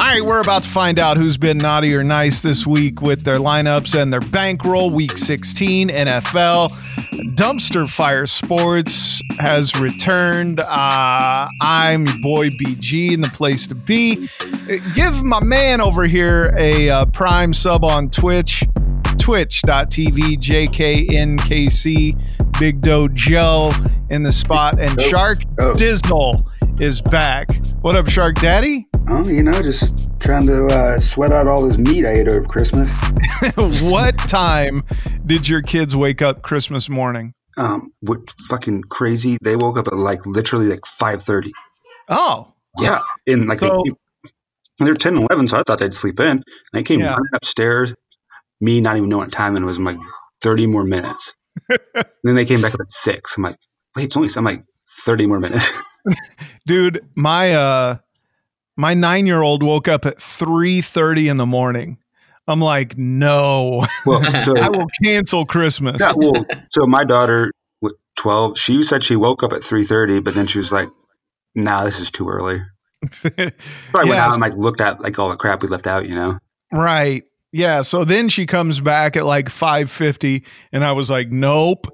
All right, we're about to find out who's been naughty or nice this week with their lineups and their bankroll. Week 16 NFL. Dumpster Fire Sports has returned. Uh, I'm your boy BG in the place to be. Give my man over here a uh, prime sub on Twitch, twitch.tv, JKNKC, Big Doe Joe in the spot, and Shark Dizzle is back. What up, Shark Daddy? Oh, you know, just trying to uh, sweat out all this meat I ate over Christmas. what time did your kids wake up Christmas morning? Um, what fucking crazy? They woke up at like literally like five thirty. Oh, yeah, and like So- they, they're 10, and 11, so I thought they'd sleep in. They came Yeah. running upstairs, me not even knowing what time it was. I'm like thirty more minutes. and then they came back up at six. I'm like, wait, it's only. I'm like thirty more minutes. dude, my uh, my nine year old woke up at three thirty in the morning. I'm like, no, well, so I will cancel Christmas. Yeah, well, so my daughter, twelve, she said she woke up at three thirty, but then she was like, "Nah, this is too early." So I went out and like looked at like all the crap we left out, you know. Right. Yeah. So then she comes back at like 5:50 and I was like, "Nope.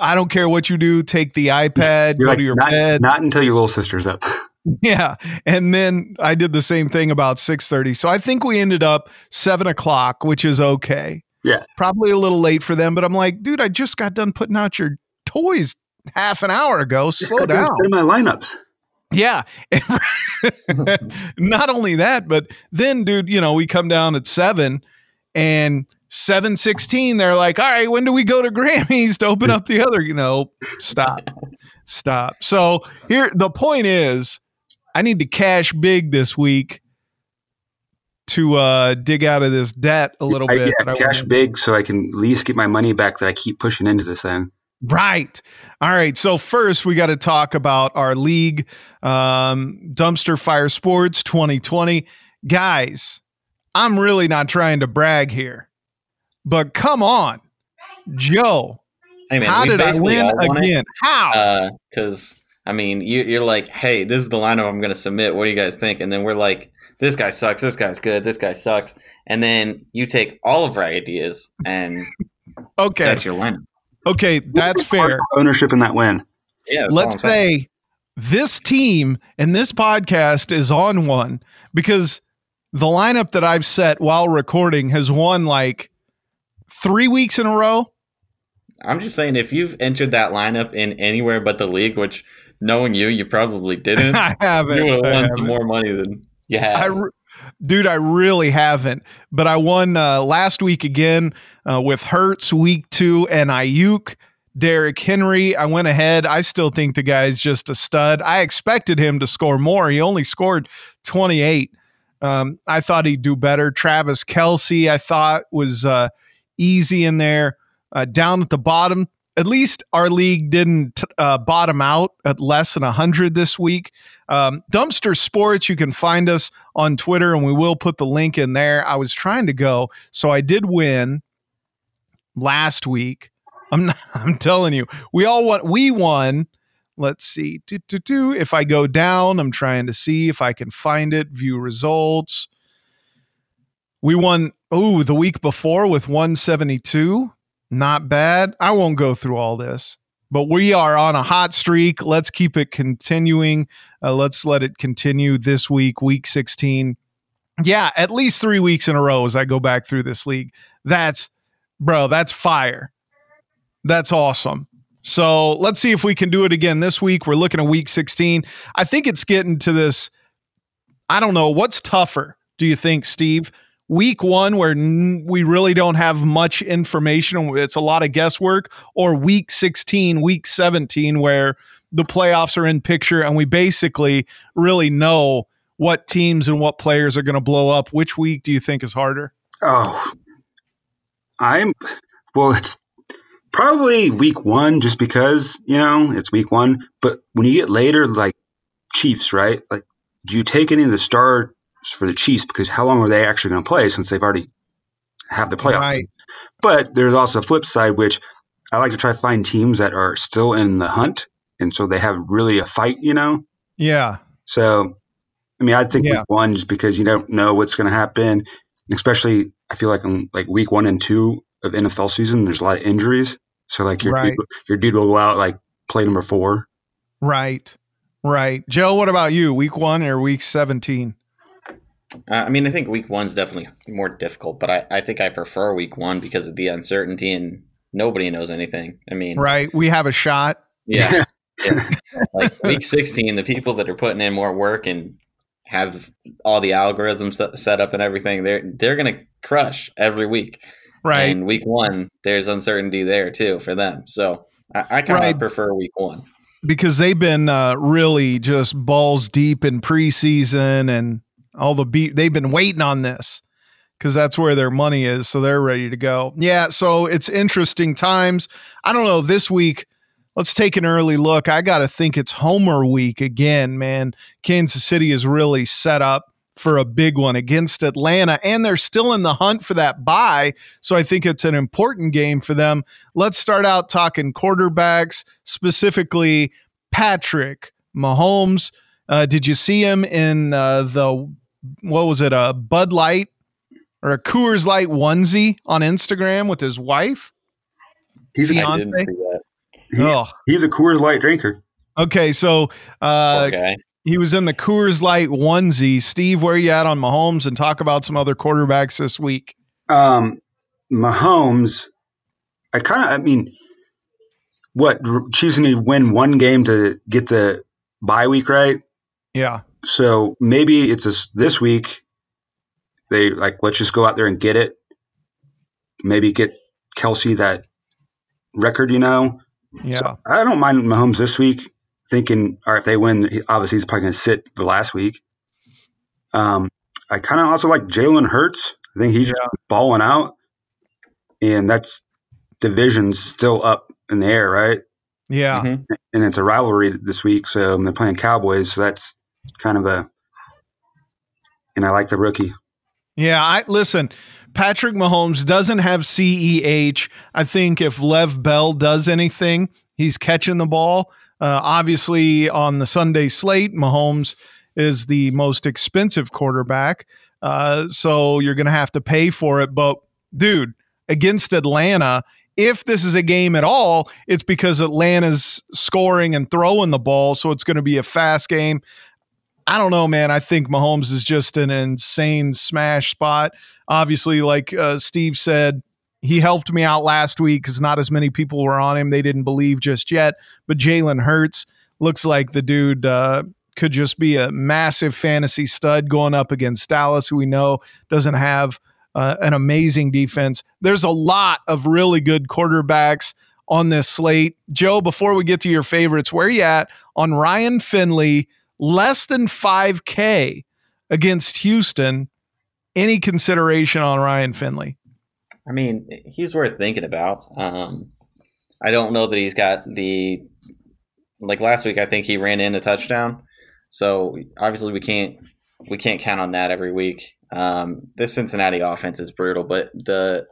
I don't care what you do. Take the iPad, You're go like, to your not, bed." not until your little sister's up. Yeah. And then I did the same thing about 6:30. So I think we ended up seven o'clock, which is okay. Yeah. Probably a little late for them, but I'm like, dude, I just got done putting out your toys half an hour ago. Slow down. my lineups. Yeah. Not only that, but then, dude, you know, we come down at seven and 716, they're like, all right, when do we go to Grammys to open up the other? You know, stop. Stop. So here the point is I need to cash big this week to uh dig out of this debt a little I, bit. yeah, that I cash big so I can at least get my money back that I keep pushing into this thing. Right. All right. So first, we got to talk about our league, um, Dumpster Fire Sports 2020. Guys, I'm really not trying to brag here, but come on, Joe. Hey man, how we did I basically win all won it. How? Because I mean, you, you're like, hey, this is the lineup I'm going to submit. What do you guys think? And then we're like, this guy sucks. This guy's good. This guy sucks. And then you take all of our ideas, and okay. that's your lineup. Okay. That's fair. Ownership in that win. Yeah. Let's say this team and this podcast is on one because the lineup that I've set while recording has won like three weeks in a row. I'm just saying, if you've entered that lineup in anywhere but the league, which knowing you, you probably didn't, I haven't. you would have won some more money than you have. I, re- dude, I really haven't. But I won uh, last week again uh, with Hurts week two and Aiyuk, Derrick Henry. I went ahead. I still think the guy's just a stud. I expected him to score more. He only scored 28. Um, I thought he'd do better. Travis Kelce, I thought was uh, easy in there. Uh, down at the bottom, at least our league didn't uh, bottom out at less than 100 this week. Um, Dumpster Sports, you can find us on Twitter, and we will put the link in there. I was trying to go, so I did win last week. I'm not, I'm telling you, we all won. We won. Let's see. Do, do, do. If I go down, I'm trying to see if I can find it. View results. We won. Oh, the week before with 172. Not bad. I won't go through all this, but we are on a hot streak. Let's keep it continuing. Uh, let's let it continue this week, week 16. Yeah, at least three weeks in a row as I go back through this league. That's, bro, that's fire. That's awesome. So let's see if we can do it again this week. We're looking at week 16. I think it's getting to this. I don't know. What's tougher, do you think, Steve? Week one, where n- we really don't have much information, it's a lot of guesswork, or week 16, week 17, where the playoffs are in picture and we basically really know what teams and what players are going to blow up. Which week do you think is harder? Oh, I'm well. It's probably week one, just because you know it's week one. But when you get later, like Chiefs, right? Like, do you take any of the stars for the Chiefs? Because how long are they actually going to play since they've already have the playoffs? Right. But there's also a flip side, which I like to try to find teams that are still in the hunt, and so they have really a fight. You know, Yeah. so I mean, I think Yeah. week one just because you don't know what's going to happen, especially I feel like in like week one and two of NFL season, there's a lot of injuries. So like your Right. dude, your dude will go out like play number four. Right. Right. Joe, what about you? Week one or week 17? Uh, I mean, I think week one's definitely more difficult, but I, I think I prefer week one because of the uncertainty and nobody knows anything. I mean, Right. We have a shot. yeah, yeah. like week 16, the people that are putting in more work and have all the algorithms set- set up and everything, they're they're gonna crush every week. Right. And week one, there's uncertainty there too for them. So I, I kind of Right. prefer week one. because they've been uh, really just balls deep in preseason and all the beat. They've been waiting on this because that's where their money is. So they're ready to go. Yeah. So it's interesting times. I don't know. This week, let's take an early look. I got to think it's Homer week again, man. Kansas City is really set up for a big one against Atlanta, and they're still in the hunt for that bye. So I think it's an important game for them. Let's start out talking quarterbacks, specifically Patrick Mahomes. Uh, did you see him in uh, the what was it, a Bud Light or a Coors Light onesie on Instagram with his wife? He's a, Fian- didn't see that. he- Oh, he's a Coors Light drinker. okay. So uh, Poor guy. he was in the Coors Light onesie. Steve, where you at on Mahomes? And talk about some other quarterbacks this week. Um, Mahomes, I kind of, I mean, what choosing to win one game to get the bye week right? Yeah, So maybe it's this this week. They like let's just go out there and get it. Maybe get Kelce that record, you know. yeah, So I don't mind Mahomes this week. Thinking, all right, if they win, he, obviously he's probably going to sit the last week. Um, I kind of also like Jalen Hurts. I think he's just balling out, and that's division's still up in the air, right? yeah. Mhm. And it's a rivalry this week, so they're playing Cowboys. So that's kind of a, and I like the rookie. Yeah, I listen. Patrick Mahomes doesn't have CEH. I think if Lev Bell does anything, he's catching the ball. Uh, obviously, on the Sunday slate, Mahomes is the most expensive quarterback, uh, so you're going to have to pay for it. But dude, against Atlanta, if this is a game at all, it's because Atlanta's scoring and throwing the ball, so it's going to be a fast game. I don't know, man. I think Mahomes is just an insane smash spot. Obviously, like uh, Steve said, he helped me out last week because not as many people were on him. They didn't believe just yet. But Jalen Hurts looks like the dude uh, could just be a massive fantasy stud going up against Dallas, who we know doesn't have uh, an amazing defense. There's a lot of really good quarterbacks on this slate. Joe, before we get to your favorites, where are you at on Ryan Finley? Less than 5K against Houston. Any consideration on Ryan Finley? I mean, he's worth thinking about. Um, I don't know that he's got the like last week. I think he ran in a touchdown, so obviously we can't we can't count on that every week. Um, this Cincinnati offense is brutal, but the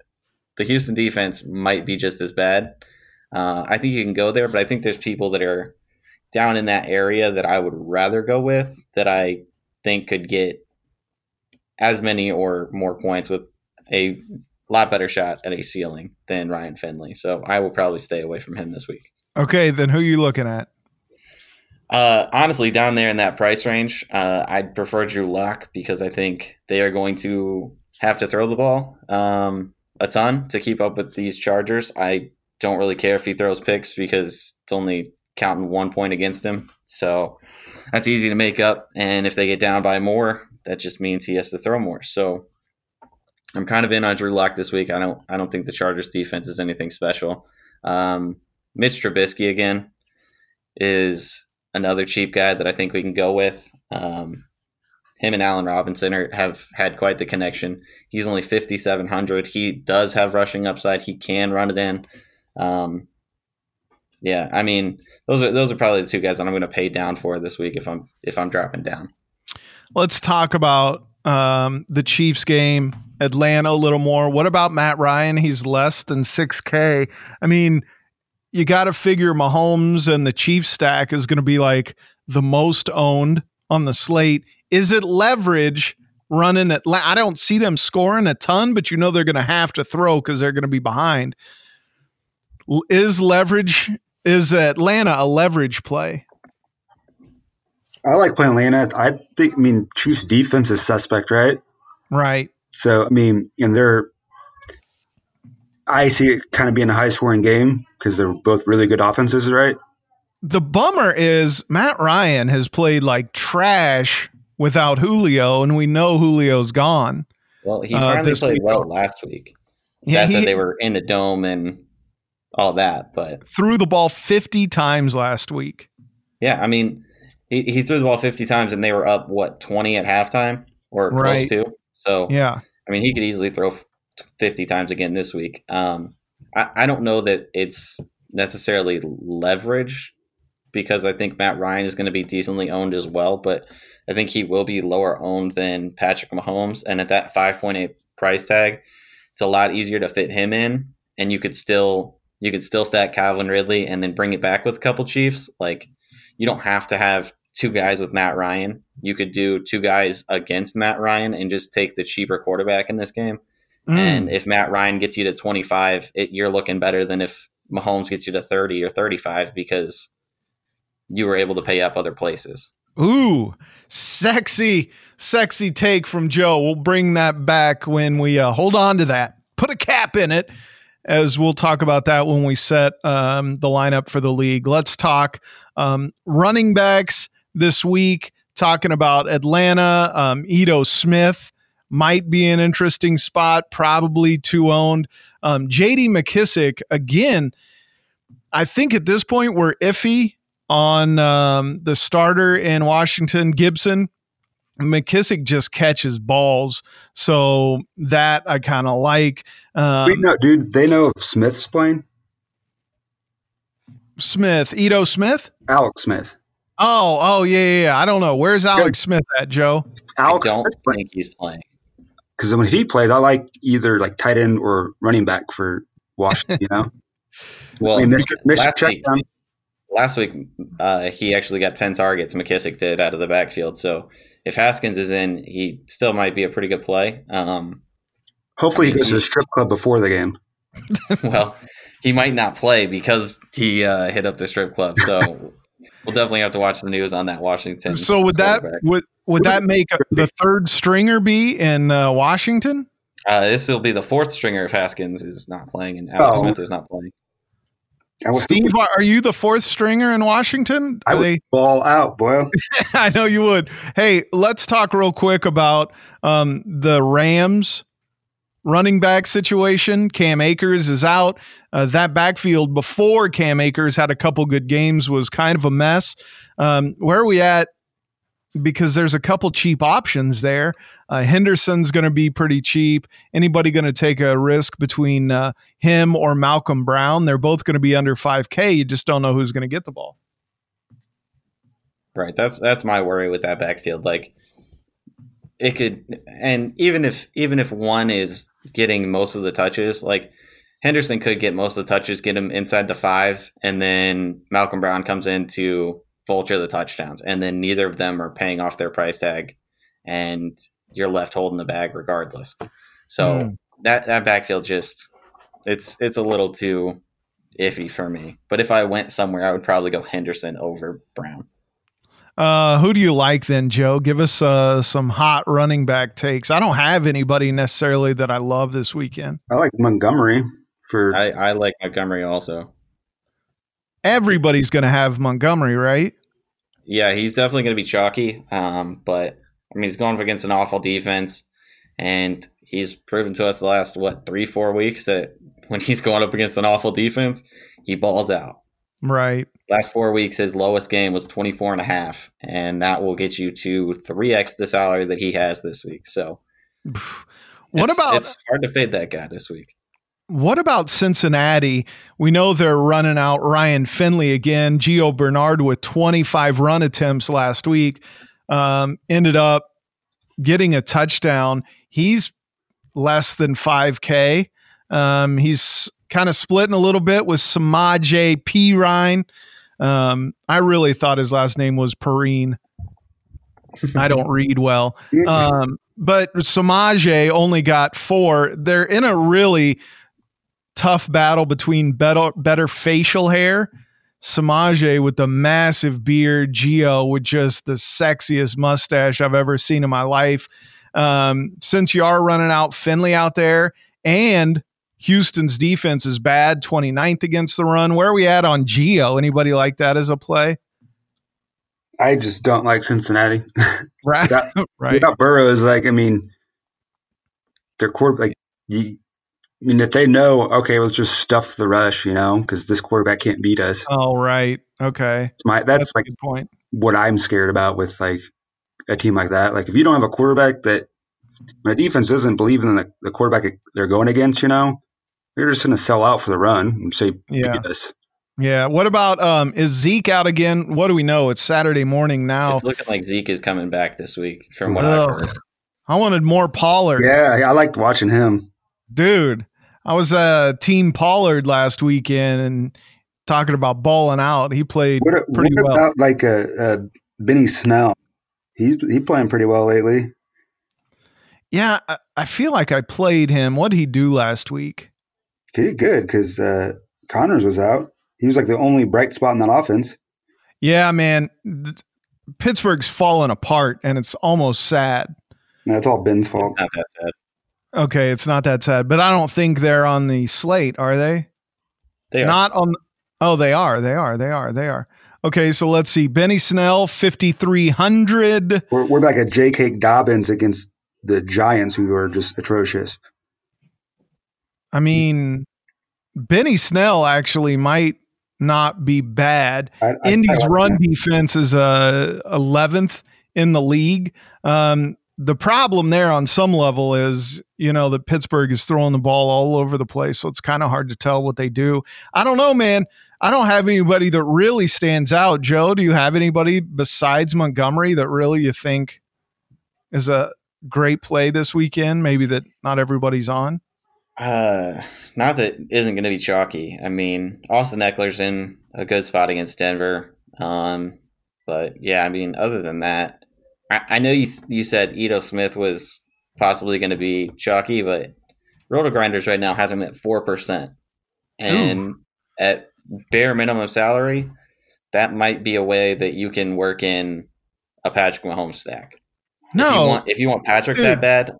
the Houston defense might be just as bad. Uh, I think you can go there, but I think there's people that are down in that area that I would rather go with that I think could get as many or more points with a lot better shot at a ceiling than Ryan Finley. So I will probably stay away from him this week. Okay, then who are you looking at? Uh, honestly, down there in that price range, uh, I'd prefer Drew Lock because I think they are going to have to throw the ball um, a ton to keep up with these Chargers. I don't really care if he throws picks because it's only counting one point against him. So that's easy to make up. And if they get down by more, that just means he has to throw more. So I'm kind of in on Drew Lock this week. I don't I don't think the Chargers defense is anything special. Um, Mitch Trubisky again is another cheap guy that I think we can go with. Um, him and Allen Robinson are, have had quite the connection. He's only 5,700. He does have rushing upside. He can run it in. Um, yeah, I mean, those are those are probably the two guys that I'm going to pay down for this week if I'm if I'm dropping down. Let's talk about um, the Chiefs game, Atlanta a little more. What about Matt Ryan? He's less than 6K. I mean, you got to figure Mahomes and the Chiefs stack is going to be like the most owned on the slate. Is it leverage running at? I don't see them scoring a ton, but you know they're going to have to throw because they're going to be behind. Is leverage is Atlanta a leverage play? I like playing Atlanta. I think. I mean, Chiefs defense is suspect, right? Right. So I mean, and they're. I see it kind of being a high scoring game because they're both really good offenses, right? The bummer is Matt Ryan has played like trash without Julio, and we know Julio's gone. Well, he uh, finally uh, played week. well last week. Yeah, he, said they were in the dome and all that, but threw the ball fifty times last week. Yeah, I mean, he, he threw the ball fifty times, and they were up what twenty at halftime or right. close to. So yeah, I mean, he could easily throw fifty times again this week. Um, I, I don't know that it's necessarily leverage because I think Matt Ryan is going to be decently owned as well, but I think he will be lower owned than Patrick Mahomes. And at that 5.8 price tag, it's a lot easier to fit him in. And you could still you could still stack Calvin Ridley and then bring it back with a couple Chiefs. Like you don't have to have two guys with Matt Ryan. You could do two guys against Matt Ryan and just take the cheaper quarterback in this game. Mm. And if Matt Ryan gets you to 25, it, you're looking better than if Mahomes gets you to 30 or 35 because you were able to pay up other places. Ooh, sexy, sexy take from Joe. We'll bring that back when we uh, hold on to that. Put a cap in it, as we'll talk about that when we set um, the lineup for the league. Let's talk um, running backs this week. Talking about Atlanta, um, Ito Smith might be an interesting spot, probably two owned. Um, JD McKissic, again, I think at this point we're iffy on um, the starter in Washington, Gibson. McKissic just catches balls, so that I kind of like. Um, Wait, no, dude, they know if Smith's playing. Smith, Ito Smith, Alex Smith. Oh, oh yeah, yeah. yeah. I don't know. Where's Alex Smith at, Joe? Alex I don't Smith think he's playing. Because when he plays, I like either like tight end or running back for Washington. You know. well, I mean, Mr. Mr. Check down last week uh, he actually got 10 targets McKissic did out of the backfield. So if Haskins is in, he still might be a pretty good play. Um, Hopefully he goes to the strip club before the game. well, he might not play because he uh, hit up the strip club. So we'll definitely have to watch the news on that Washington. So would that would would that make the third stringer be in uh, Washington? Uh, this will be the fourth stringer if Haskins is not playing and Alex oh. Smith is not playing. Steve, are you the fourth stringer in Washington? Are I would they ball out, boy. I know you would. Hey, let's talk real quick about um, the Rams running back situation. Cam Akers is out. Uh, that backfield before Cam Akers had a couple good games was kind of a mess. Um, where are we at because there's a couple cheap options there. Uh, Henderson's going to be pretty cheap. Anybody going to take a risk between uh, him or Malcolm Brown? They're both going to be under 5K. You just don't know who's going to get the ball. Right. That's that's my worry with that backfield. Like it could, and even if even if one is getting most of the touches, like Henderson could get most of the touches, get him inside the five, and then Malcolm Brown comes in to vulture the touchdowns, and then neither of them are paying off their price tag, and you're left holding the bag regardless. So mm. that that backfield just it's it's a little too iffy for me. But if I went somewhere, I would probably go Henderson over Brown. Uh, who do you like then, Joe? Give us uh, some hot running back takes. I don't have anybody necessarily that I love this weekend. I like Montgomery for. I, I like Montgomery also everybody's going to have Montgomery, right? Yeah, he's definitely going to be chalky. Um, but I mean, he's going up against an awful defense, and he's proven to us the last what three, four weeks that when he's going up against an awful defense, he balls out. Right. Last four weeks, his lowest game was 24 and a half, and that will get you to 3x the salary that he has this week. So, what it's, about? It's hard to fade that guy this week. What about Cincinnati? We know they're running out Ryan Finley again. Gio Bernard with 25 run attempts last week um, ended up getting a touchdown. He's less than 5K. Um, he's kind of splitting a little bit with Samaje Perine. Um, I really thought his last name was Perrine. I don't read well. Um, but Samaje only got four. They're in a really tough battle between better, better facial hair. Samaje with the massive beard, Gio with just the sexiest mustache I've ever seen in my life. Um, since you are running out Finley out there and Houston's defense is bad, 29th against the run. Where are we at on Gio? Anybody like that as a play? I just don't like Cincinnati. Right. That- right. Burrow is like, I mean, their quarterback. Like, you, I mean, if they know, okay, let's just stuff the rush, you know, because this quarterback can't beat us. Oh, right. Okay. It's my that's, a like point. what I'm scared about with like a team like that. Like, if you don't have a quarterback that my defense doesn't believe in the, the quarterback they're going against, you know, they're just going to sell out for the run and say, Yeah. beat us. Yeah. What about um is Zeke out again? What do we know? It's Saturday morning now. It's looking like Zeke is coming back this week, from what Ugh. I've heard. I wanted more Pollard. Yeah, I liked watching him. Dude, I was uh team Pollard last weekend and talking about balling out. He played What, pretty what well. about like uh, uh, Benny Snell? He's he playing pretty well lately. Yeah, I, I feel like I played him. What did he do last week? He did good because uh, Connors was out. He was like the only bright spot in that offense. Yeah, man. Pittsburgh's falling apart and it's almost sad. That's all Ben's fault. It's not that sad. Okay, it's not that sad, but I don't think they're on the slate, are they? They are. Not on. Oh, they are. They are. They are. They are. Okay, so let's see. Benny Snell, 5,300. We're, we're back at J.K. Dobbins against the Giants, who are just atrocious. I mean, Benny Snell actually might not be bad. I, I- Indy's I like run that. defense is uh, 11th in the league. Um, the problem there on some level is, you know, that Pittsburgh is throwing the ball all over the place. So it's kind of hard to tell what they do. I don't know, man. I don't have anybody that really stands out. Joe, do you have anybody besides Montgomery that really you think is a great play this weekend? Maybe that not everybody's on? Uh, not that isn't going to be chalky. I mean, Austin Ekeler's in a good spot against Denver. Um, but yeah, I mean, other than that, I, I know you you said Ito Smith was possibly going to be chalky, but RotoGrinders right now has him at four percent, and at bare minimum salary, that might be a way that you can work in a Patrick Mahomes stack. If you No, want, if you want Patrick Dude. that bad,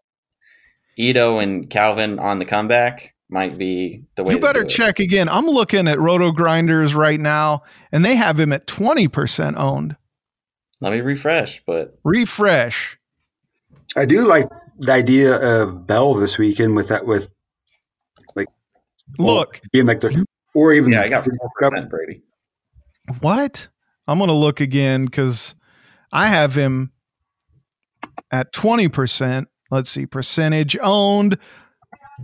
Ito and Calvin on the comeback might be the way. you to better do it. check again. I'm looking at RotoGrinders right now, and they have him at 20% owned. Let me refresh, but Refresh. I do like the idea of Bell this weekend with that with like Look, being like the or even yeah, I got four percent Brady. what? I'm going to look again because I have him at 20%. Let's see, percentage owned.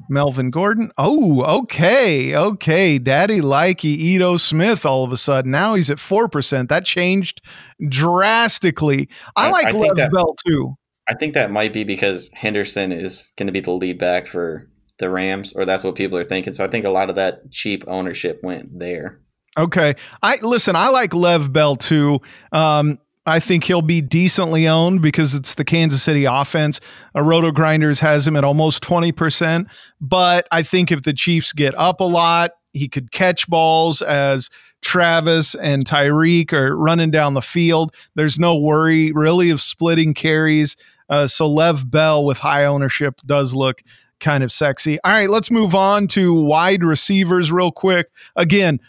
Melvin Gordon. Oh, okay. Okay. Daddy likey Ito Smith all of a sudden. Now he's at 4%. That changed drastically. I I- like I think Lev that- Bell too. I think that might be because Henderson is going to be the lead back for the Rams, or that's what people are thinking. So I think a lot of that cheap ownership went there. Okay. I listen, I like Lev Bell too. Um, I think he'll be decently owned because it's the Kansas City offense. A RotoGrinders has him at almost 20%. But I think if the Chiefs get up a lot, he could catch balls as Travis and Tyreek are running down the field. There's no worry really of splitting carries. Uh, so Lev Bell with high ownership does look kind of sexy. All right, let's move on to wide receivers real quick. Again,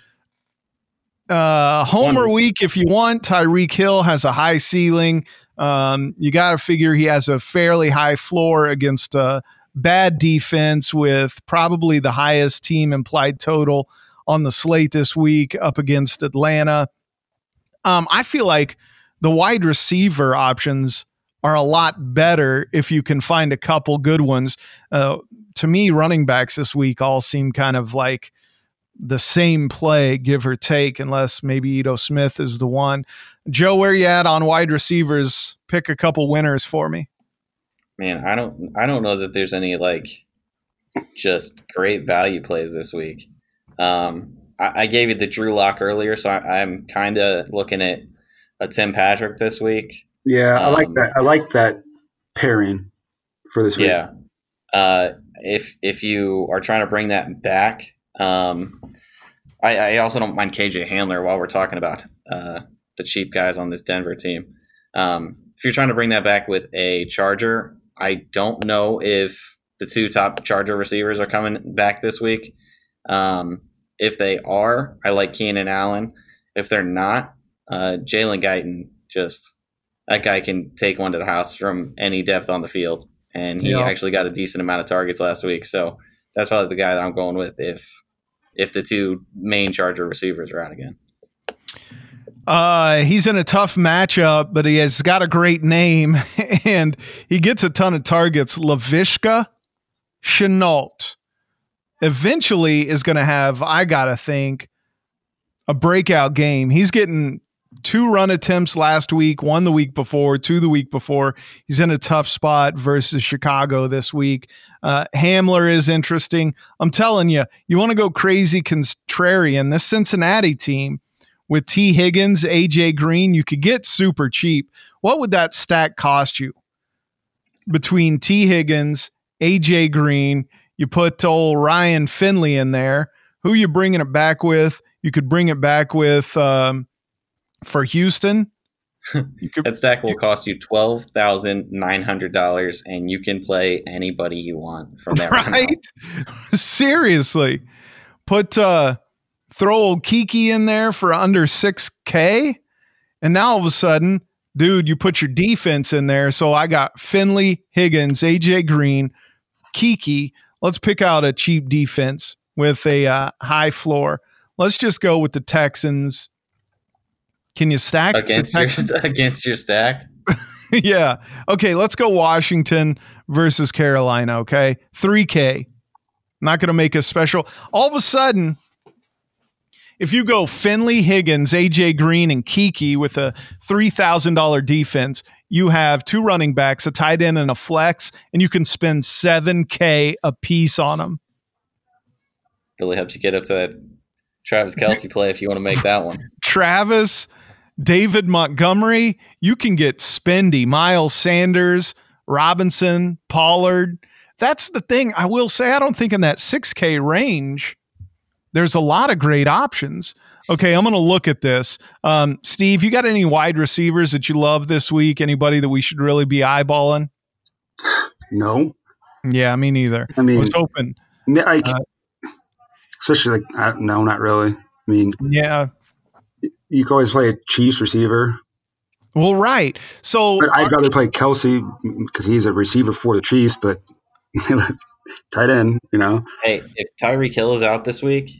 uh, Homer week if you want. Tyreek Hill has a high ceiling. Um, you got to figure he has a fairly high floor against a bad defense with probably the highest team implied total on the slate this week up against Atlanta. Um, I feel like the wide receiver options are a lot better if you can find a couple good ones. Uh, to me, running backs this week all seem kind of like the same play, give or take, unless maybe Ito Smith is the one. Joe, where you at on wide receivers? Pick a couple winners for me. Man, I don't, I don't know that there's any like just great value plays this week. Um, I, I gave you the Drew Lock earlier, so I, I'm kind of looking at a Tim Patrick this week. Yeah, I like Um, that. I like that pairing for this week. Yeah. Uh, if if you are trying to bring that back, um, I, I also don't mind KJ Hamler while we're talking about uh, the cheap guys on this Denver team. Um, if you're trying to bring that back with a Charger, I don't know if the two top Charger receivers are coming back this week. Um, if they are, I like Keenan Allen. If they're not, uh, Jalen Guyton just that guy can take one to the house from any depth on the field, and he actually got a decent amount of targets last week. So that's probably the guy that I'm going with if if the two main Charger receivers are out again. Uh, he's in a tough matchup, but he has got a great name and he gets a ton of targets. Laviska Shenault eventually is going to have, I got to think, a breakout game. He's getting two run attempts last week, one the week before, two the week before. He's in a tough spot versus Chicago this week. Uh, Hamler is interesting. I'm telling you, you want to go crazy contrarian. This Cincinnati team with Tee Higgins, AJ Green, you could get super cheap. What would that stack cost you? Between Tee Higgins, AJ Green, you put old Ryan Finley in there. Who you bringing it back with? You could bring it back with um, for Houston. Could That stack will cost you twelve thousand nine hundred dollars, and you can play anybody you want from there. right? Seriously. Put uh throw old Keke in there for under 6k and now all of a sudden, dude, you put your defense in there. So I got Finley, Higgins, AJ Green, Keke. Let's pick out a cheap defense with a uh, high floor. Let's just go with the Texans. Can you stack against your against your stack. yeah. Okay, let's go Washington versus Carolina, okay? 3K. Not going to make a special. All of a sudden, if you go Finley, Higgins, AJ Green, and Keke with a $3,000 defense, you have two running backs, a tight end, and a flex, and you can spend 7K a piece on them. Really helps you get up to that Travis Kelce play if you want to make that one. Travis, David Montgomery, you can get spendy. Miles Sanders, Robinson, Pollard. That's the thing. I will say, I don't think in that 6K range, there's a lot of great options. Okay, I'm going to look at this. Um, Steve, you got any wide receivers that you love this week? Anybody that we should really be eyeballing? No, Yeah, me neither. I I mean, was hoping. I, uh, especially like I, no, not really. I mean, Yeah. You can always play a Chiefs receiver, Well, right. So but I'd rather play Kelce because he's a receiver for the Chiefs, but tight end, you know. Hey, if Tyreek Hill is out this week,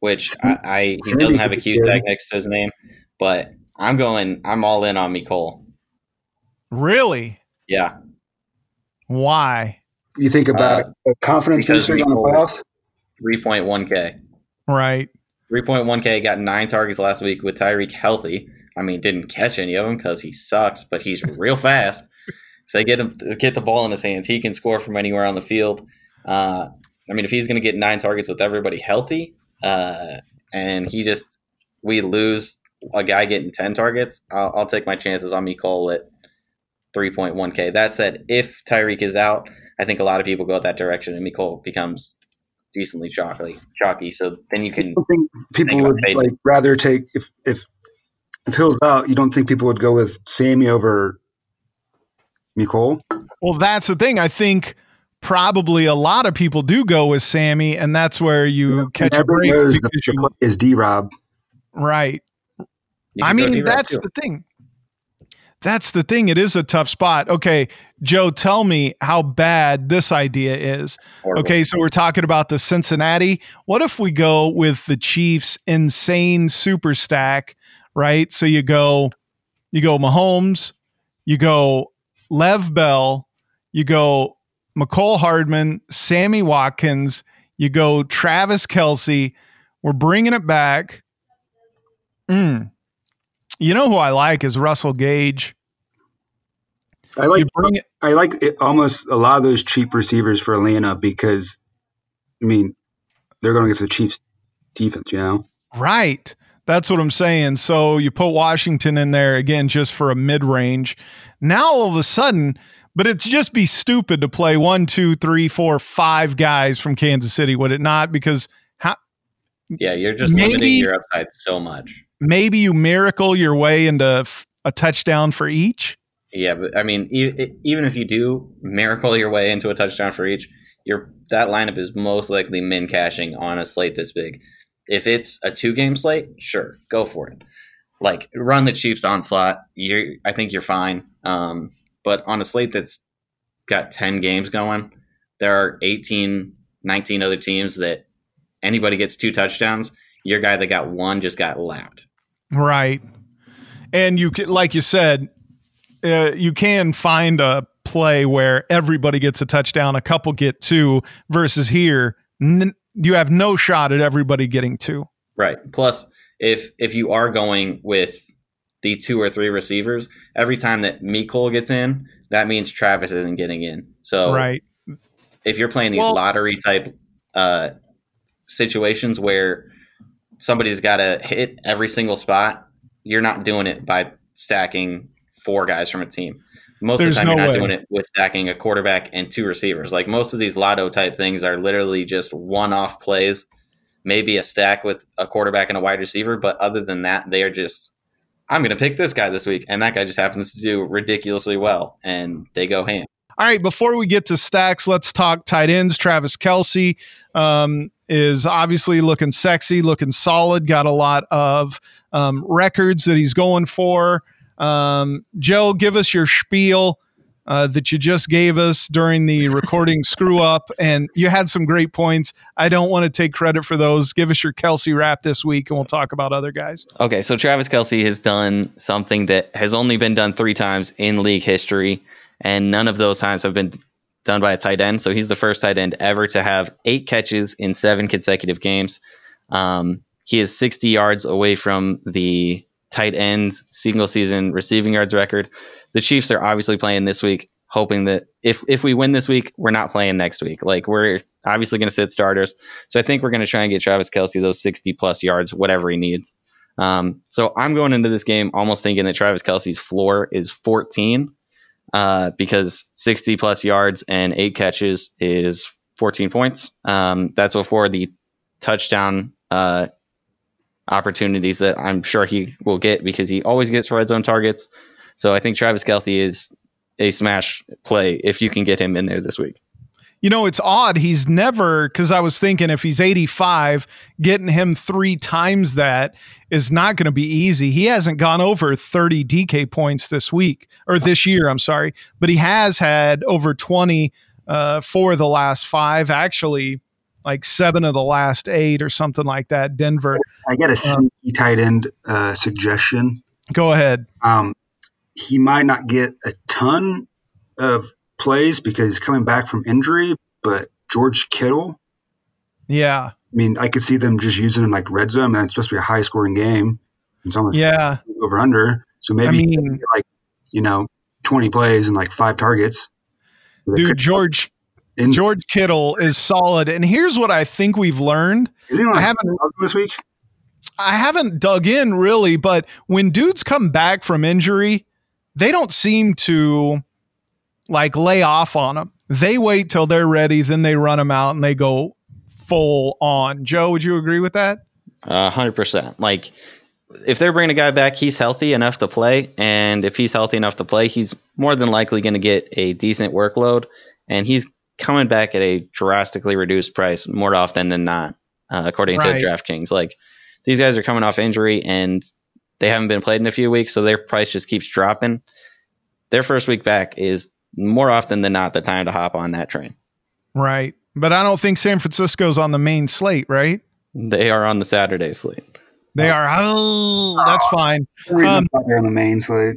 which I, I he doesn't have a could tag next to his name, but I'm going. I'm all in on Mecole. really, Yeah, Uh, why? You think about a confidence because on the we- playoffs. three point one k. Right. 3.1K got nine targets last week with Tyreek healthy. I mean, didn't catch any of them because he sucks, but he's real fast. If they get him get the ball in his hands, he can score from anywhere on the field. Uh, I mean, if he's going to get nine targets with everybody healthy, uh, and he just we lose a guy getting ten targets, I'll, I'll take my chances on Cole at 3.1K. That said, if Tyreek is out, I think a lot of people go that direction, and Cole becomes decently chalky. Chalky, so then you can I don't think people Think would fading. like rather take if if if Hill's out. You don't think people would go with Sammy over Mecole? Well, that's the thing. I think probably a lot of people do go with Sammy, and that's where you catch a Everyone break. knows the, because you- is D Rob. right. I mean, D-Rob, that's too. the thing. That's the thing. It is a tough spot. Okay, Joe, tell me how bad this idea is. Horrible. Okay, so we're talking about the Cincinnati. What if we go with the Chiefs' insane super stack, right? So you go, you go Mahomes, you go Lev Bell, you go Mecole Hardman, Sammy Watkins, you go Travis Kelce. We're bringing it back. Mm. You know who I like is Russell Gage. I like bring it, I like it, almost a lot of those cheap receivers for Atlanta because I mean they're going against the Chiefs defense. You know, right. That's what I'm saying. So you put Washington in there again just for a mid range. Now all of a sudden, but it'd just be stupid to play one, two, three, four, five guys from Kansas City, would it not? Because how, yeah, you're just Maybe- limiting your upside so much. Maybe you miracle your way into a touchdown for each. Yeah, but I mean, e- even if you do miracle your way into a touchdown for each, your that lineup is most likely min cashing on a slate this big. If it's a two game slate, sure, go for it. Like run the Chiefs onslaught. You, I think you're fine. Um, but on a slate that's got ten games going, there are 18, 19 other teams that anybody gets two touchdowns. Your guy that got one just got lapped. Right. And you can, like you said, uh, you can find a play where everybody gets a touchdown, a couple get two, versus here, n- you have no shot at everybody getting two. Right. Plus, if if you are going with the two or three receivers, every time that Mecole gets in, that means Travis isn't getting in. So Right. if you're playing these Well- lottery type uh, situations where somebody's got to hit every single spot, you're not doing it by stacking four guys from a team. Most There's of the time, no you're not way. doing it with stacking a quarterback and two receivers. Like most of these lotto type things are literally just one off plays, maybe a stack with a quarterback and a wide receiver. But other than that, they are just, I'm going to pick this guy this week. And that guy just happens to do ridiculously well. And they go ham. All right, before we get to stacks, let's talk tight ends. Travis Kelce um, is obviously looking sexy, looking solid, got a lot of um, records that he's going for. Um, Joe, give us your spiel uh, that you just gave us during the recording screw up, and you had some great points. I don't want to take credit for those. Give us your Kelce rap this week, and we'll talk about other guys. Okay, so Travis Kelce has done something that has only been done three times in league history, and none of those times have been done by a tight end. So he's the first tight end ever to have eight catches in seven consecutive games. Um, he is 60 yards away from the tight end single season receiving yards record. The Chiefs are obviously playing this week, hoping that if if we win this week, we're not playing next week. Like we're obviously going to sit starters. So I think we're going to try and get Travis Kelce those 60 plus yards, whatever he needs. Um, so I'm going into this game almost thinking that Travis Kelce's floor is 14 uh, because 60 plus yards and eight catches is 14 points. Um, that's before the touchdown uh, opportunities that I'm sure he will get because he always gets red zone targets. So I think Travis Kelce is a smash play if you can get him in there this week. You know, it's odd. He's never, because I was thinking if he's 85, getting him three times that is not going to be easy. He hasn't gone over 30 DK points this week or this year, I'm sorry, but he has had over 20 uh, for the last five, actually, like seven of the last eight or something like that. Denver. I got a sneaky tight end uh, suggestion. Go ahead. Um, he might not get a ton of plays because he's coming back from injury, but George Kittle, Yeah. I mean, I could see them just using him like red zone, and it's supposed to be a high scoring game. It's almost Yeah. over under. So maybe I mean, like, you know, 20 plays and like five targets. Dude, George. in- George Kittle is solid. And here's what I think we've learned. I haven't- this week? I haven't dug in really, but when dudes come back from injury, they don't seem to like lay off on them. They wait till they're ready, then they run them out and they go full on. Joe, would you agree with that? A hundred percent. Like if they're bringing a guy back, he's healthy enough to play, and if he's healthy enough to play, he's more than likely going to get a decent workload, and he's coming back at a drastically reduced price more often than not, uh, according Right. to DraftKings. Like these guys are coming off injury and they haven't been played in a few weeks, so their price just keeps dropping. Their first week back is more often than not the time to hop on that train. Right. But I don't think San Francisco's on the main slate, right? They are on the Saturday slate. They are. Oh, that's fine. The reason Um, I'm out there on the main slate.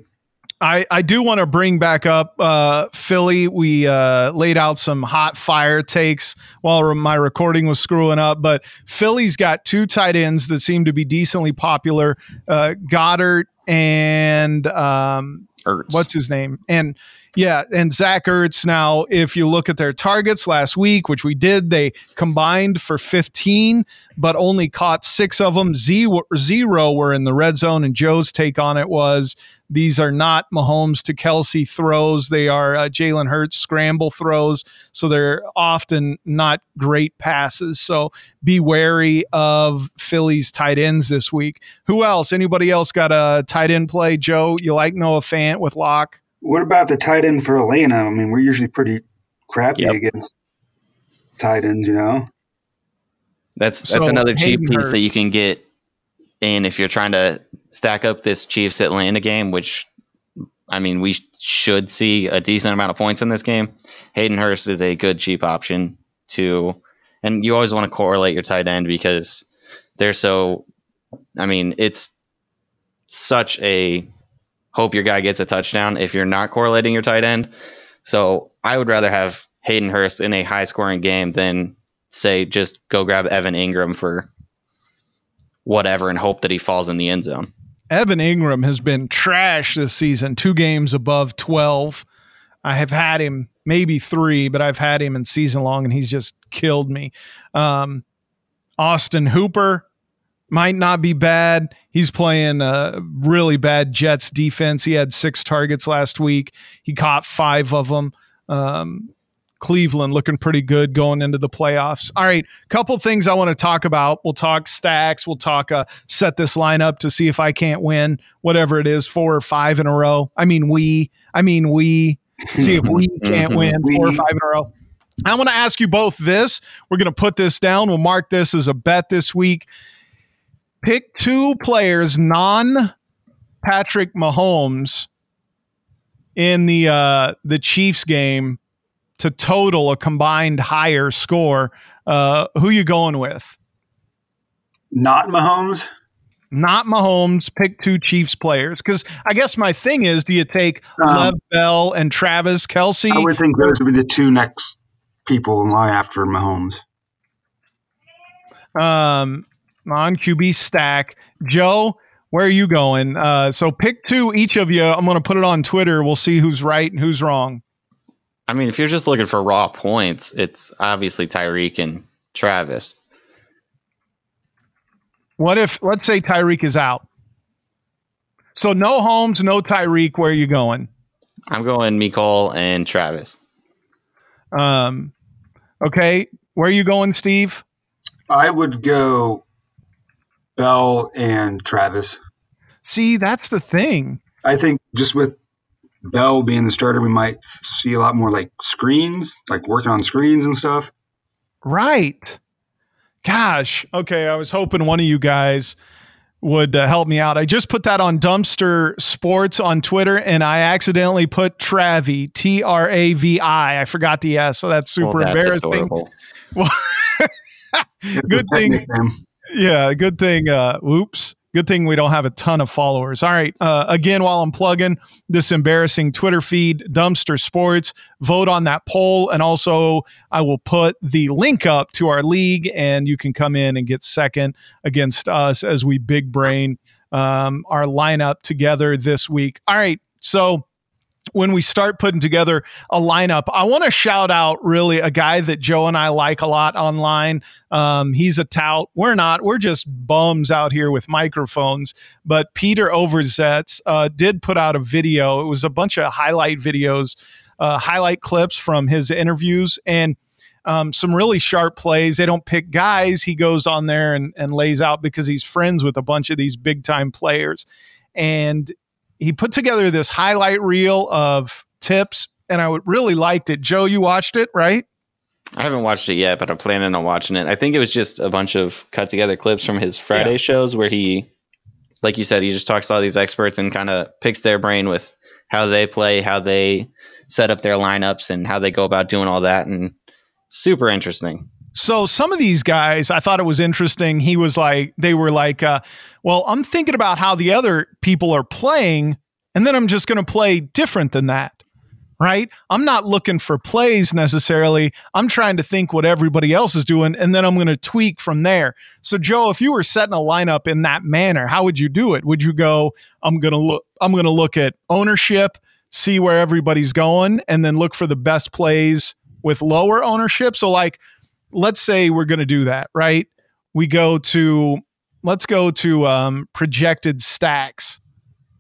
I, I do want to bring back up uh, Philly. We uh, laid out some hot fire takes while my recording was screwing up, but Philly's got two tight ends that seem to be decently popular uh, Goddard and um, Ertz. what's his name? And yeah, and Zach Ertz. Now, if you look at their targets last week, which we did, they combined for 15, but only caught six of them. Zero, were in the red zone, and Joe's take on it was these are not Mahomes to Kelce throws. They are uh, Jalen Hurts scramble throws. So they're often not great passes. So be wary of Philly's tight ends this week. Who else? Anybody else got a tight end play? Joe, you like Noah Fant with Lock? What about the tight end for Atlanta? I mean, we're usually pretty crappy Yep. against tight ends, you know. That's that's So, another cheap piece Hurst. that you can get in if you're trying to stack up this Chiefs Atlanta game, which I mean we should see a decent amount of points in this game. Hayden Hurst is a good cheap option to, and you always want to correlate your tight end because they're so. I mean, it's such a hope your guy gets a touchdown if you're not correlating your tight end. So I would rather have Hayden Hurst in a high scoring game than say just go grab Evan Engram for whatever and hope that he falls in the end zone. Evan Engram has been trash this season, two games above 12. I have had him maybe three, but I've had him in season long and he's just killed me. Um, Austin Hooper might not be bad. He's playing a really bad Jets defense. He had six targets last week, he caught five of them. Um, Cleveland looking pretty good going into the playoffs. All right, couple things I want to talk about. We'll talk stacks. We'll talk uh, set this lineup to see if I can't win whatever it is, four or five in a row. I mean, we. I mean, we. See if we can't win four or five in a row. I want to ask you both this. We're going to put this down. We'll mark this as a bet this week. Pick two players, non Patrick Mahomes, in the uh, the Chiefs game to total a combined higher score. Uh, who you going with? Not Mahomes. Not Mahomes. Pick two Chiefs players because I guess my thing is, do you take Um, Lev Bell and Travis Kelce? I would think those would be the two next people in line after Mahomes. um, on QB stack. Joe, where are you going? Uh, so pick two each of you. I'm going to put it on Twitter. We'll see who's right and who's wrong. I mean, if you're just looking for raw points, it's obviously Tyreek and Travis. What if, let's say Tyreek is out? So no Holmes, no Tyreek. Where are you going? I'm going Mecole and Travis. Um, okay. Where are you going, Steve? I would go Bell and Travis. See, that's the thing. I think just with Bell being the starter, we might see a lot more like screens, like working on screens and stuff. Right. Gosh. Okay. I was hoping one of you guys would uh, help me out. I just put that on Dumpster Sports on Twitter and I accidentally put Travi, T R A V I. I forgot the S. So that's super Well, that's embarrassing. adorable. It's Good thing- nickname. Yeah, good thing. Uh, whoops. Good thing we don't have a ton of followers. All right. Uh, again, while I'm plugging this embarrassing Twitter feed, Dumpster Sports, vote on that poll. And also, I will put the link up to our league, and you can come in and get second against us as we big brain um, our lineup together this week. All right. So, when we start putting together a lineup, I want to shout out really a guy that Joe and I like a lot online. Um, he's a tout. We're not. We're just bums out here with microphones. But Peter Overzetz uh, did put out a video. It was a bunch of highlight videos, uh, highlight clips from his interviews, and um, some really sharp plays. They don't pick guys. He goes on there and, and lays out because he's friends with a bunch of these big time players. And he put together this highlight reel of tips, and I would really liked it. Joe, you watched it, right? I haven't watched it yet, but I'm planning on watching it. I think it was just a bunch of cut together clips from his Friday Yeah. shows where he, like you said, he just talks to all these experts and kind of picks their brain with how they play, how they set up their lineups, and how they go about doing all that. And super interesting. So some of these guys, I thought it was interesting. He was like, they were like, uh, well, I'm thinking about how the other people are playing, and then I'm just going to play different than that. Right? I'm not looking for plays necessarily. I'm trying to think what everybody else is doing, and then I'm going to tweak from there. So, Joe, if you were setting a lineup in that manner, how would you do it? Would you go, I'm going to look, I'm going to look at ownership, see where everybody's going, and then look for the best plays with lower ownership. So, like, let's say we're going to do that, right? We go to, let's go to um, projected stacks.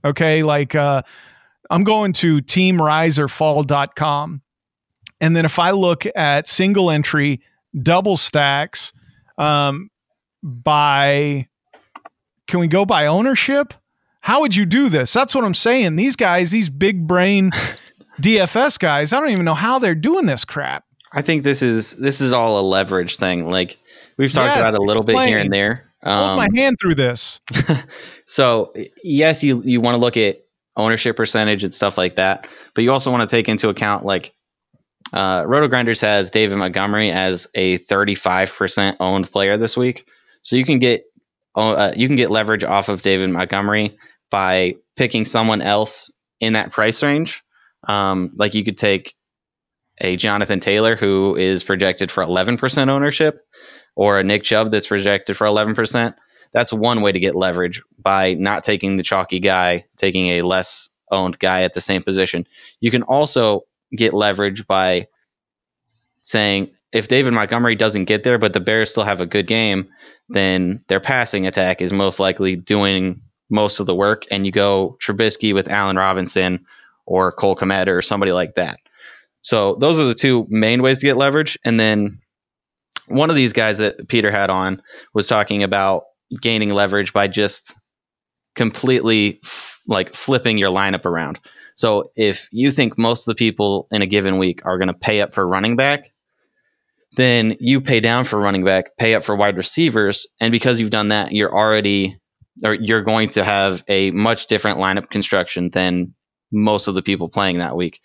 Okay. Like, uh, I'm going to teamriserfall.com. And then if I look at single entry, double stacks um, by, can we go by ownership? How would you do this? That's what I'm saying. These guys, these big brain DFS guys, I don't even know how they're doing this crap. I think this is this is all a leverage thing. Like we've talked Yes, about a little bit here and there. Hold Um, my hand through this. so yes, you you want to look at ownership percentage and stuff like that, but you also want to take into account like uh, RotoGrinders has David Montgomery as a 35% owned player this week, so you can get uh, you can get leverage off of David Montgomery by picking someone else in that price range. Um, like you could take a Jonathan Taylor who is projected for 11% ownership, or a Nick Chubb that's projected for 11% that's one way to get leverage by not taking the chalky guy, taking a less owned guy at the same position. You can also get leverage by saying if David Montgomery doesn't get there, but the Bears still have a good game, then their passing attack is most likely doing most of the work, and you go Trubisky with Allen Robinson or Cole Kmet or somebody like that. So those are the two main ways to get leverage, and then one of these guys that Peter had on was talking about gaining leverage by just completely f- like flipping your lineup around. So if you think most of the people in a given week are going to pay up for running back, then you pay down for running back, pay up for wide receivers, and because you've done that, you're already or you're going to have a much different lineup construction than most of the people playing that week.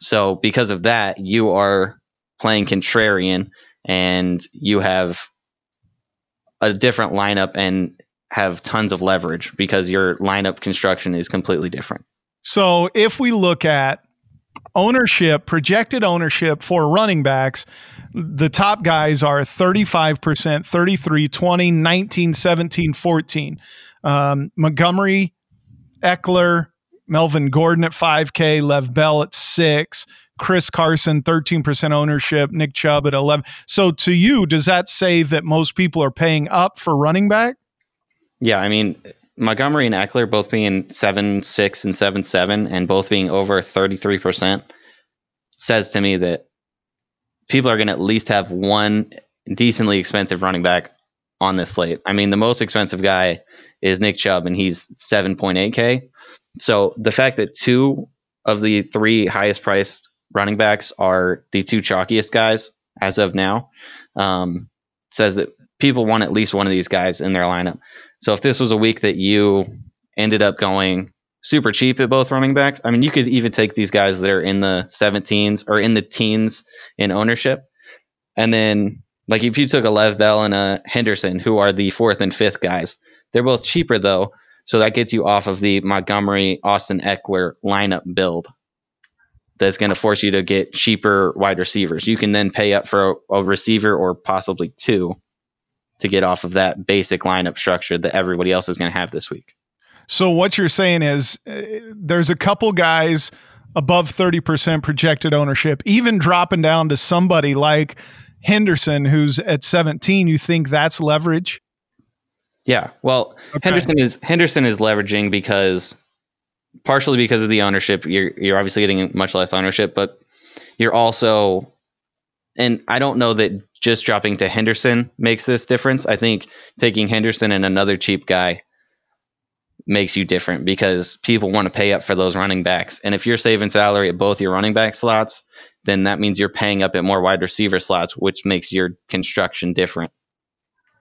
So because of that, you are playing contrarian and you have a different lineup and have tons of leverage because your lineup construction is completely different. So if we look at ownership, projected ownership for running backs, the top guys are 35%, 33, 20, 19, 17, 14. Um, Montgomery, Ekeler, Melvin Gordon at 5K, Lev Bell at 6, Chris Carson, 13% ownership, Nick Chubb at 11. So to you, does that say that most people are paying up for running back? Yeah, I mean Montgomery and Ekeler both being seven six and seven seven, and both being over thirty three percent, says to me that people are going to at least have one decently expensive running back on this slate. I mean, the most expensive guy is Nick Chubb, and he's seven point eight k. So the fact that two of the three highest priced running backs are the two chalkiest guys as of now um, says that people want at least one of these guys in their lineup. So if this was a week that you ended up going super cheap at both running backs, I mean, you could even take these guys that are in the 17s or in the teens in ownership. And then, like, if you took a Lev Bell and a Henderson, who are the fourth and fifth guys, they're both cheaper though. So that gets you off of the Montgomery, Austin Ekeler lineup build. That's going to force you to get cheaper wide receivers. You can then pay up for a, a receiver or possibly two to get off of that basic lineup structure that everybody else is going to have this week. So what you're saying is uh, there's a couple guys above 30% projected ownership, even dropping down to somebody like Henderson who's at 17, you think that's leverage? Yeah. Well, Okay. Henderson is Henderson is leveraging because partially because of the ownership. You're you're obviously getting much less ownership, but you're also and I don't know that just dropping to Henderson makes this difference. I think taking Henderson and another cheap guy makes you different because people want to pay up for those running backs. And if you're saving salary at both your running back slots, then that means you're paying up at more wide receiver slots, which makes your construction different.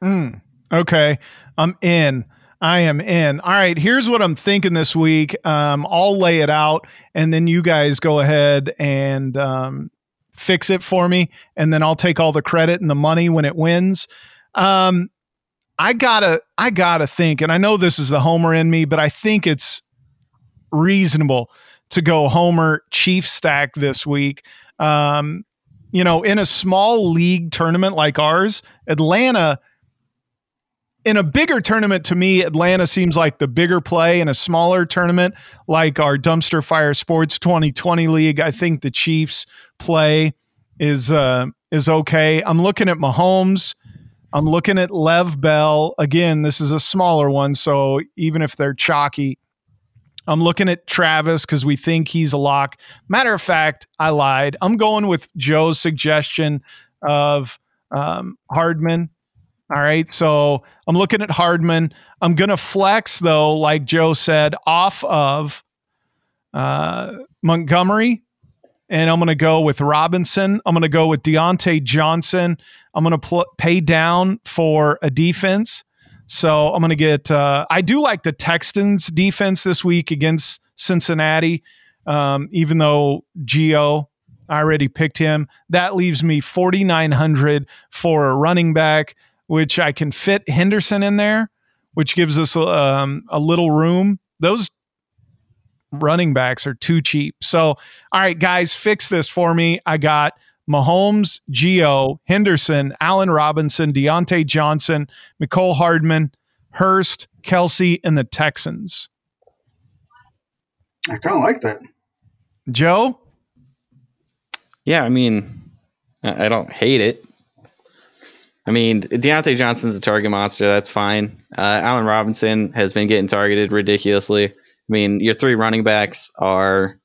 Mm, okay. I'm in. I am in. All right. Here's what I'm thinking this week. Um, I'll lay it out and then you guys go ahead and um, fix it for me. And then I'll take all the credit and the money when it wins. Um, I gotta, I gotta think, and I know this is the homer in me, but I think it's reasonable to go homer chief stack this week. Um, you know, in a small league tournament like ours, Atlanta in a bigger tournament, to me, Atlanta seems like the bigger play. In a smaller tournament, like our Dumpster Fire Sports 2020 League, I think the Chiefs play is uh, is okay. I'm looking at Mahomes. I'm looking at Lev Bell. Again, this is a smaller one, so even if they're chalky, I'm looking at Travis because we think he's a lock. Matter of fact, I lied. I'm going with Joe's suggestion of um, Hardman. All right. So I'm looking at Hardman. I'm going to flex, though, like Joe said, off of uh, Montgomery. And I'm going to go with Robinson. I'm going to go with Diontae Johnson. I'm going to pl- pay down for a defense. So I'm going to get, uh, I do like the Texans defense this week against Cincinnati, um, even though Gio, I already picked him. That leaves me 4,900 for a running back, which I can fit Henderson in there, which gives us um, a little room. Those running backs are too cheap. So, all right, guys, fix this for me. I got Mahomes, Gio, Henderson, Allen Robinson, Diontae Johnson, Mecole Hardman, Hurst, Kelce, and the Texans. I kind of like that. Joe? Yeah, I mean, I don't hate it. I mean, Diontae Johnson's a target monster. That's fine. Uh, Allen Robinson has been getting targeted ridiculously. I mean, your three running backs are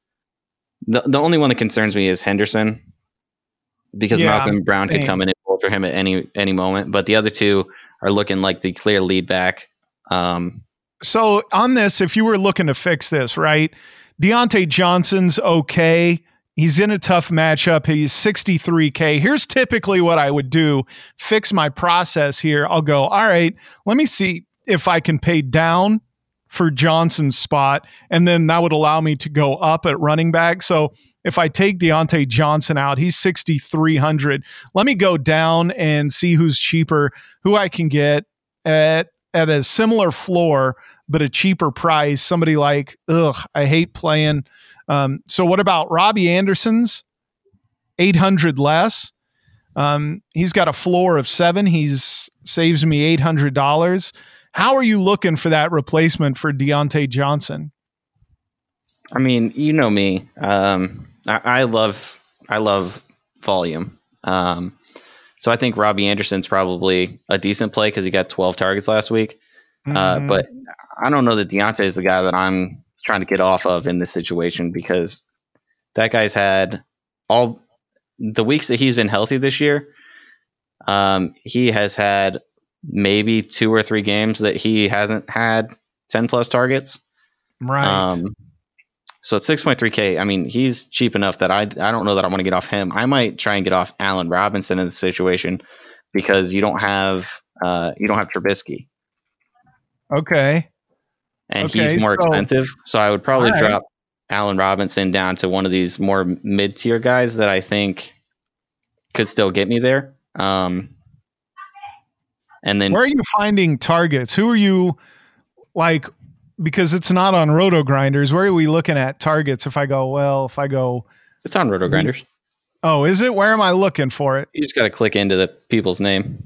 the, the only one that concerns me is Henderson because Yeah, Malcolm Brown could come in and bolter him at any any moment. But the other two are looking like the clear lead back. Um, So on this, if you were looking to fix this, right? Diontae Johnson's okay. He's in a tough matchup. He's 63K. Here's typically what I would do fix my process here. I'll go, all right, let me see if I can pay down for Johnson's spot. And then that would allow me to go up at running back. So if I take Diontae Johnson out, he's 6,300. Let me go down and see who's cheaper, who I can get at at a similar floor but a cheaper price. Somebody like, ugh, I hate playing. Um, so what about Robbie Anderson's? 800 less. Um, he's got a floor of seven. He's saves me $800. How are you looking for that replacement for Diontae Johnson? I mean, you know me. Um, I, I love I love volume. Um, so I think Robbie Anderson's probably a decent play because he got 12 targets last week. Uh, Mm, but I don't know that Diontae is the guy that I'm trying to get off of in this situation because that guy's had all the weeks that he's been healthy this year. Um, he has had maybe two or three games that he hasn't had 10 plus targets. right. Um, so at 6.3K, I mean, he's cheap enough that I, I don't know that I want to get off him. I might try and get off Allen Robinson in this situation because you don't have uh, you don't have Trubisky okay. And Okay, he's more so- expensive. So I would probably right. drop Allen Robinson down to one of these more mid tier guys that I think could still get me there. Um, and then Where are you finding targets? Who are you like? Because it's not on RotoGrinders. Where are we looking at targets? If I go, well, if I go, it's on RotoGrinders. oh, is it? Where am I looking for it? You just got to click into the people's name.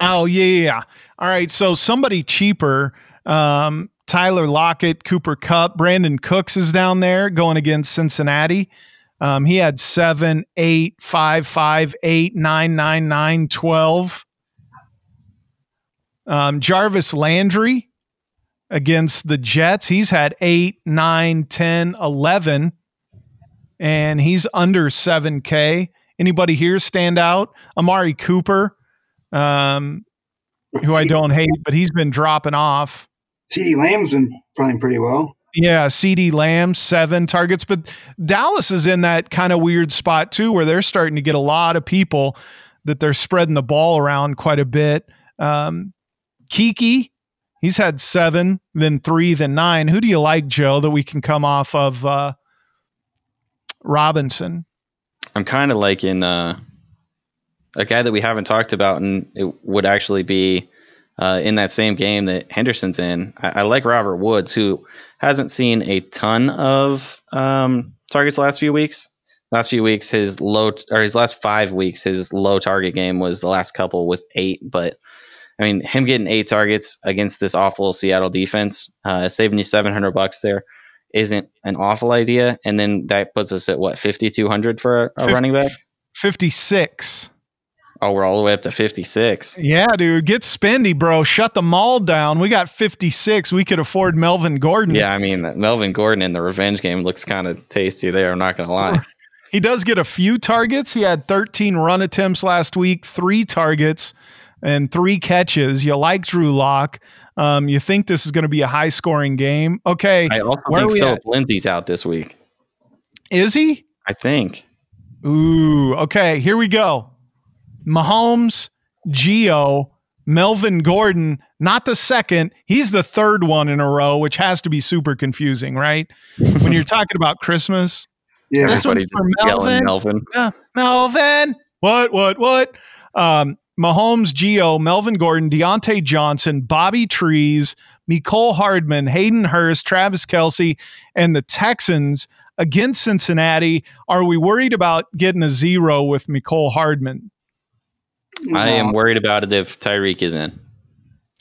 Oh yeah, yeah, yeah. All right. So somebody cheaper. Um, Tyler Lockett, Cooper Kupp, Brandin Cooks is down there going against Cincinnati. Um, he had seven, eight, five, five, eight, nine, nine, nine, twelve. Um, Jarvis Landry against the Jets. He's had eight, nine, 10, 11, and he's under 7K. Anybody here stand out? Amari Cooper, um, who I don't hate, but he's been dropping off. CeeDee Lamb's been playing pretty well. Yeah, CeeDee Lamb, seven targets. But Dallas is in that kind of weird spot too, where they're starting to get a lot of people that they're spreading the ball around quite a bit. Um, Keke, he's had seven, then three, then nine. Who do you like, Joe, that we can come off of uh, Robinson? I'm kind of like in uh, a guy that we haven't talked about, and it would actually be uh, in that same game that Henderson's in. I, I like Robert Woods, who hasn't seen a ton of um, targets the last few weeks. Last few weeks, his low or his last five weeks, his low target game was the last couple with eight. But I mean, him getting eight targets against this awful Seattle defense, uh, saving you 700 bucks there isn't an awful idea. And then that puts us at what, 5,200 for a, a 50 running back? 56. Oh, we're all the way up to 56. Yeah, dude, get spendy, bro. Shut the mall down. We got 56. We could afford Melvin Gordon. Yeah, I mean, Melvin Gordon in the revenge game looks kind of tasty there. I'm not going to lie. He does get a few targets. He had 13 run attempts last week, three targets, and three catches. You like Drew Lock. Um, you think this is going to be a high scoring game. Okay. I also Where think Philip at? Lindsay's out this week. Is he? I think. Ooh, okay. Here we go. Mahomes, Gio, Melvin Gordon, not the second. He's the third one in a row, which has to be super confusing, right? when you're talking about Christmas. Yeah. This one's for Melvin. Melvin. Yeah, Melvin. What, what, what? Um, Mahomes, Gio, Melvin Gordon, Diontae Johnson, Bobby Trees, Mecole Hardman, Hayden Hurst, Travis Kelce, and the Texans against Cincinnati. Are we worried about getting a zero with Mecole Hardman? I am worried about it if Tyreek is in.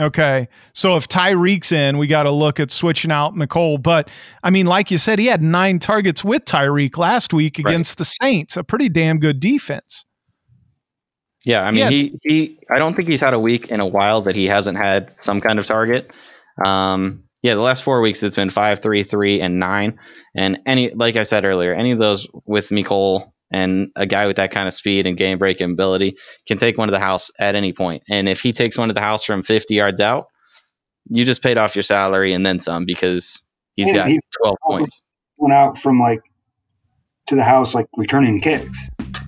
Okay. So if Tyreek's in, we got to look at switching out Mecole. But I mean, like you said, he had nine targets with Tyreek last week Right. against the Saints, a pretty damn good defense. Yeah, I mean Yeah. he he I don't think he's had a week in a while that he hasn't had some kind of target. Um yeah, the last four weeks it's been five, three, three, and nine. And any like I said earlier, any of those with Mecole and a guy with that kind of speed and game breaking ability can take one to the house at any point. And if he takes one to the house from fifty yards out, you just paid off your salary and then some because he's Yeah, got he- twelve points. Went out from like to the house like returning kicks.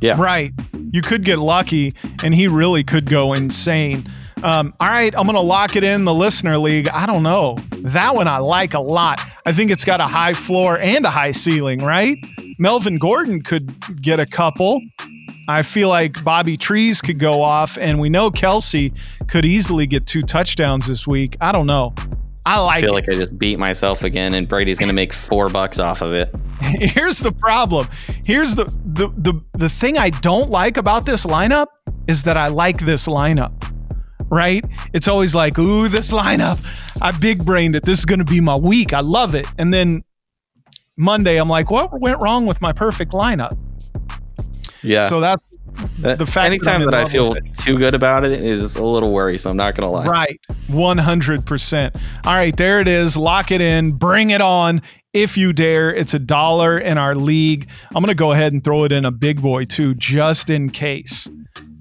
Yeah. Right. You could get lucky, and he really could go insane. Um, all right, I'm going to lock it in the listener league. I don't know. That one I like a lot. I think it's got a high floor and a high ceiling, right? Melvin Gordon could get a couple. I feel like Bobby Trees could go off, and we know Kelce could easily get two touchdowns this week. I don't know. I I like feel it. like I just beat myself again and Brady's gonna make four bucks off of it. Here's the problem. Here's the, the the the thing I don't like about this lineup is that I like this lineup. Right? It's always like, ooh, this lineup. I big brained it. This is gonna be my week. I love it. And then Monday, I'm like, what went wrong with my perfect lineup? Yeah. So that's Uh, the fact that I'm anytime in that, I feel too good about it is a little worrisome. I'm not gonna lie. Right. 100%. All right, there it is. Lock it in. Bring it on if you dare. It's a dollar in our league. I'm going to go ahead and throw it in a big boy too, just in case.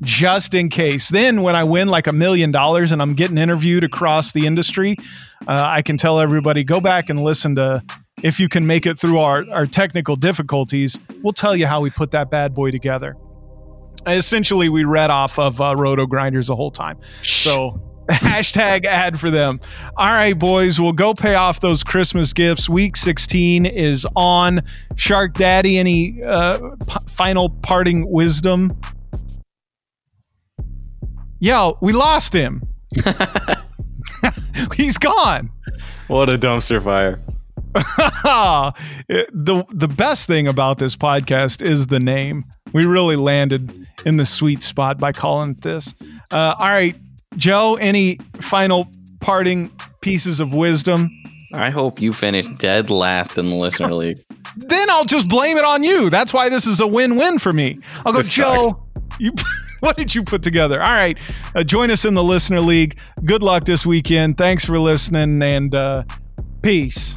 Just in case. Then, when I win like a million dollars and I'm getting interviewed across the industry, uh, I can tell everybody go back and listen to if you can make it through our, our technical difficulties. We'll tell you how we put that bad boy together. Essentially, we read off of uh, RotoGrinders the whole time. So hashtag ad for them. All right, boys, we'll go pay off those Christmas gifts. Week 16 is on. Shark Daddy, any uh, p- final parting wisdom? Yo, we lost him. He's gone. What a dumpster fire. The the best thing about this podcast is the name. We really landed in the sweet spot by calling it this. Uh, all right, Joe. Any final parting pieces of wisdom? I hope you finish dead last in the listener league. Then I'll just blame it on you. That's why this is a win-win for me. I'll go, Joe. You, what did you put together? All right, uh, join us in the listener league. Good luck this weekend. Thanks for listening, and uh, peace.